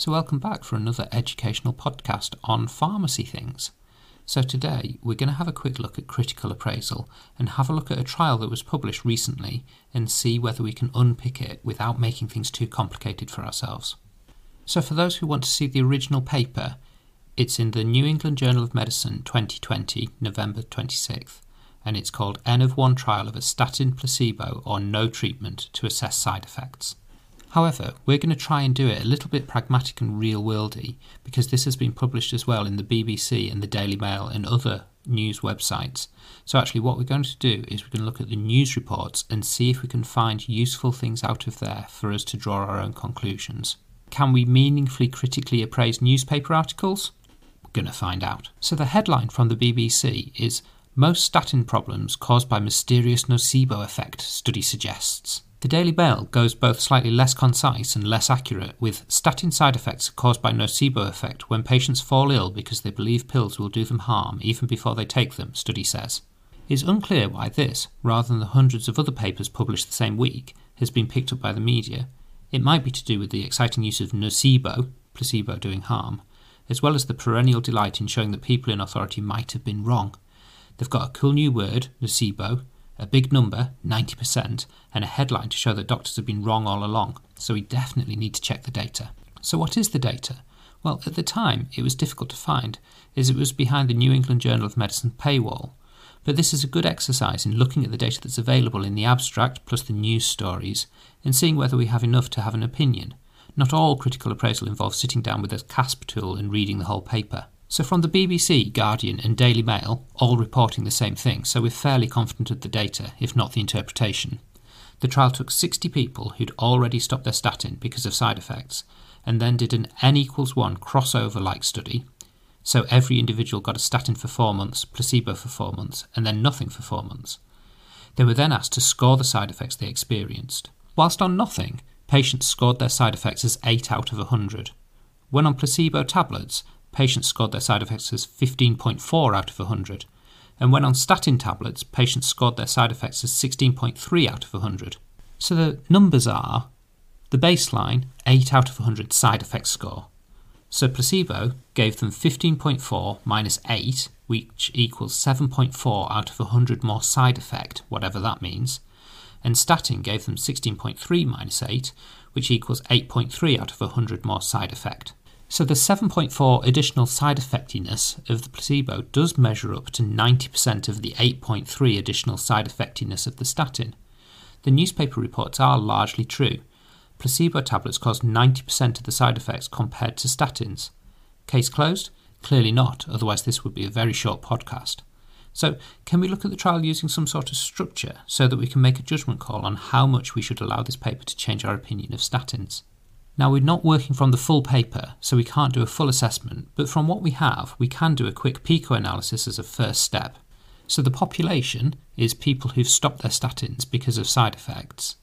So, welcome back for another educational podcast on pharmacy things. So, today we're going to have a quick look at critical appraisal and have a look at a trial that was published recently and see whether we can unpick it without making things too complicated for ourselves. So, for those who want to see the original paper, it's in the New England Journal of Medicine 2020, November 26th, and it's called N of 1 trial of a statin placebo or no treatment to assess side effects. However, we're going to try and do it a little bit pragmatic and real worldy because this has been published as well in the BBC and the Daily Mail and other news websites. So, actually, what we're going to do is we're going to look at the news reports and see if we can find useful things out of there for us to draw our own conclusions. Can we meaningfully critically appraise newspaper articles? We're going to find out. So, the headline from the BBC is Most statin problems caused by mysterious nocebo effect, study suggests. The Daily Mail goes both slightly less concise and less accurate, with statin side effects caused by nocebo effect when patients fall ill because they believe pills will do them harm even before they take them, study says. It's unclear why this, rather than the hundreds of other papers published the same week, has been picked up by the media. It might be to do with the exciting use of nocebo, placebo doing harm, as well as the perennial delight in showing that people in authority might have been wrong. They've got a cool new word, nocebo, a big number, 90%, and a headline to show that doctors have been wrong all along, so we definitely need to check the data. So, what is the data? Well, at the time, it was difficult to find, as it was behind the New England Journal of Medicine paywall. But this is a good exercise in looking at the data that's available in the abstract plus the news stories and seeing whether we have enough to have an opinion. Not all critical appraisal involves sitting down with a CASP tool and reading the whole paper. So, from the BBC, Guardian, and Daily Mail, all reporting the same thing, so we're fairly confident of the data, if not the interpretation. The trial took 60 people who'd already stopped their statin because of side effects, and then did an n equals 1 crossover like study. So, every individual got a statin for four months, placebo for four months, and then nothing for four months. They were then asked to score the side effects they experienced. Whilst on nothing, patients scored their side effects as 8 out of 100. When on placebo tablets, patients scored their side effects as 15.4 out of 100, and when on statin tablets, patients scored their side effects as 16.3 out of 100. So the numbers are the baseline 8 out of 100 side effect score. So placebo gave them 15.4 minus 8, which equals 7.4 out of 100 more side effect, whatever that means, and statin gave them 16.3 minus 8, which equals 8.3 out of 100 more side effect. So the 7.4 additional side effectiness of the placebo does measure up to 90% of the 8.3 additional side effectiness of the statin. The newspaper reports are largely true. Placebo tablets cause 90% of the side effects compared to statins. Case closed? Clearly not, otherwise, this would be a very short podcast. So, can we look at the trial using some sort of structure so that we can make a judgment call on how much we should allow this paper to change our opinion of statins? Now, we're not working from the full paper, so we can't do a full assessment, but from what we have, we can do a quick PICO analysis as a first step. So, the population is people who've stopped their statins because of side effects.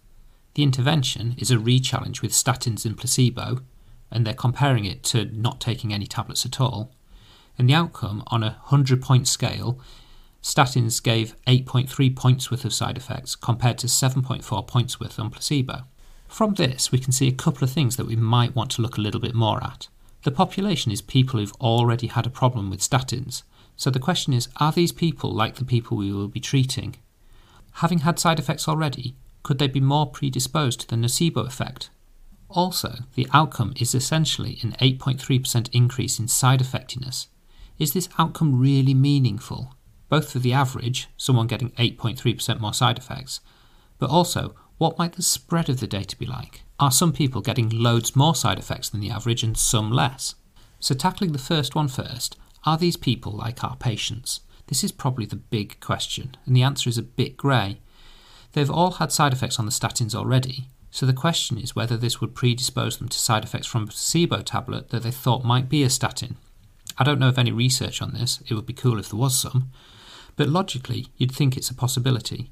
The intervention is a re challenge with statins and placebo, and they're comparing it to not taking any tablets at all. And the outcome on a 100 point scale, statins gave 8.3 points worth of side effects compared to 7.4 points worth on placebo. From this, we can see a couple of things that we might want to look a little bit more at. The population is people who've already had a problem with statins, so the question is are these people like the people we will be treating? Having had side effects already, could they be more predisposed to the nocebo effect? Also, the outcome is essentially an 8.3% increase in side effectiveness. Is this outcome really meaningful? Both for the average, someone getting 8.3% more side effects, but also what might the spread of the data be like? Are some people getting loads more side effects than the average and some less? So, tackling the first one first, are these people like our patients? This is probably the big question, and the answer is a bit grey. They've all had side effects on the statins already, so the question is whether this would predispose them to side effects from a placebo tablet that they thought might be a statin. I don't know of any research on this, it would be cool if there was some, but logically, you'd think it's a possibility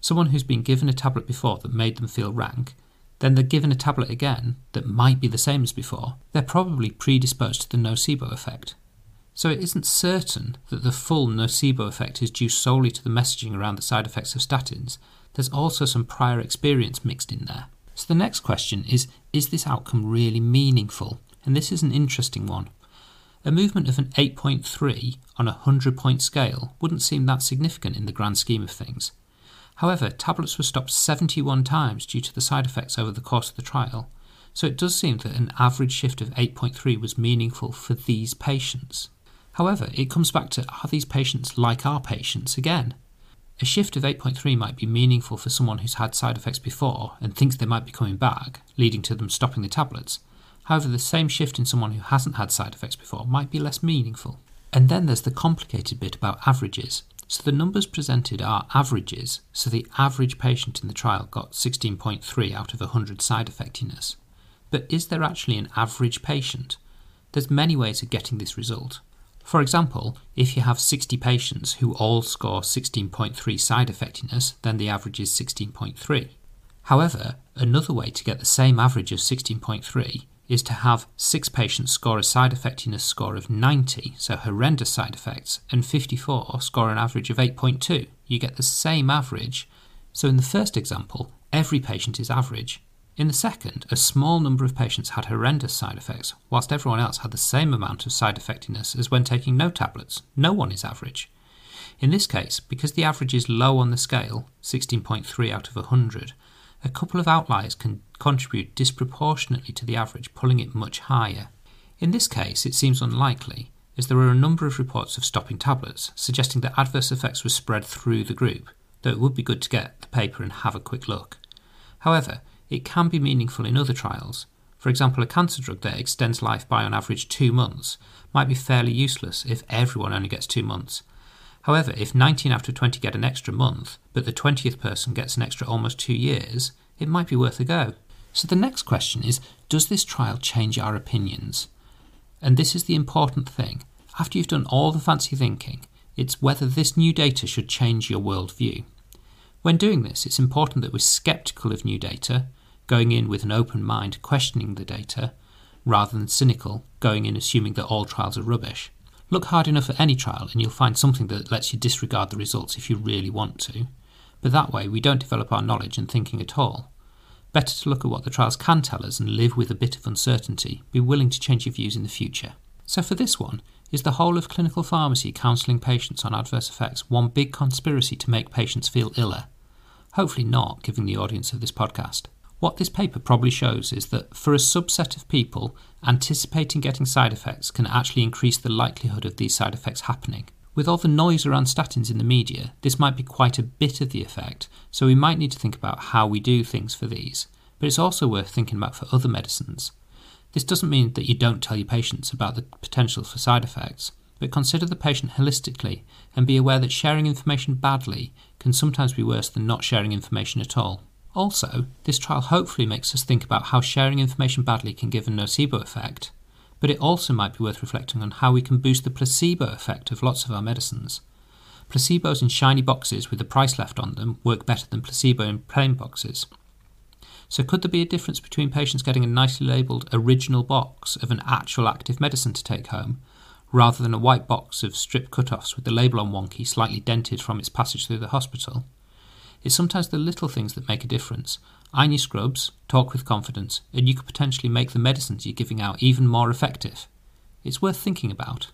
someone who's been given a tablet before that made them feel rank, then they're given a tablet again that might be the same as before, they're probably predisposed to the nocebo effect. So it isn't certain that the full nocebo effect is due solely to the messaging around the side effects of statins. There's also some prior experience mixed in there. So the next question is Is this outcome really meaningful? and this is an interesting one. A movement of an 8.3 on a 100 point scale wouldn't seem that significant in the grand scheme of things. However, tablets were stopped 71 times due to the side effects over the course of the trial, so it does seem that an average shift of 8.3 was meaningful for these patients. However, it comes back to are these patients like our patients again? A shift of 8.3 might be meaningful for someone who's had side effects before and thinks they might be coming back, leading to them stopping the tablets. However, the same shift in someone who hasn't had side effects before might be less meaningful. And then there's the complicated bit about averages. So the numbers presented are averages, so the average patient in the trial got 16.3 out of 100 side effectiveness. But is there actually an average patient? There's many ways of getting this result. For example, if you have 60 patients who all score 16.3 side effectiveness, then the average is 16.3. However, another way to get the same average of 16.3 is to have 6 patients score a side effectiveness score of 90, so horrendous side effects, and 54 score an average of 8.2. You get the same average. So in the first example, every patient is average, in the second, a small number of patients had horrendous side effects, whilst everyone else had the same amount of side effectiveness as when taking no tablets. No one is average. In this case, because the average is low on the scale, 16.3 out of 100, a couple of outliers can contribute disproportionately to the average, pulling it much higher. In this case, it seems unlikely, as there are a number of reports of stopping tablets, suggesting that adverse effects were spread through the group, though it would be good to get the paper and have a quick look. However, it can be meaningful in other trials. For example, a cancer drug that extends life by on average two months might be fairly useless if everyone only gets two months. However, if 19 out of 20 get an extra month, but the 20th person gets an extra almost two years, it might be worth a go. So the next question is Does this trial change our opinions? And this is the important thing. After you've done all the fancy thinking, it's whether this new data should change your worldview. When doing this, it's important that we're skeptical of new data going in with an open mind, questioning the data, rather than cynical, going in assuming that all trials are rubbish. Look hard enough at any trial and you'll find something that lets you disregard the results if you really want to. But that way, we don't develop our knowledge and thinking at all. Better to look at what the trials can tell us and live with a bit of uncertainty, be willing to change your views in the future. So, for this one, is the whole of clinical pharmacy counselling patients on adverse effects one big conspiracy to make patients feel iller? Hopefully not, given the audience of this podcast. What this paper probably shows is that for a subset of people, anticipating getting side effects can actually increase the likelihood of these side effects happening. With all the noise around statins in the media, this might be quite a bit of the effect, so we might need to think about how we do things for these. But it's also worth thinking about for other medicines. This doesn't mean that you don't tell your patients about the potential for side effects, but consider the patient holistically and be aware that sharing information badly can sometimes be worse than not sharing information at all. Also, this trial hopefully makes us think about how sharing information badly can give a nocebo effect, but it also might be worth reflecting on how we can boost the placebo effect of lots of our medicines. Placebos in shiny boxes with the price left on them work better than placebo in plain boxes. So, could there be a difference between patients getting a nicely labelled original box of an actual active medicine to take home, rather than a white box of strip cut-offs with the label on wonky, slightly dented from its passage through the hospital? It's sometimes the little things that make a difference. Iron your scrubs, talk with confidence, and you could potentially make the medicines you're giving out even more effective. It's worth thinking about.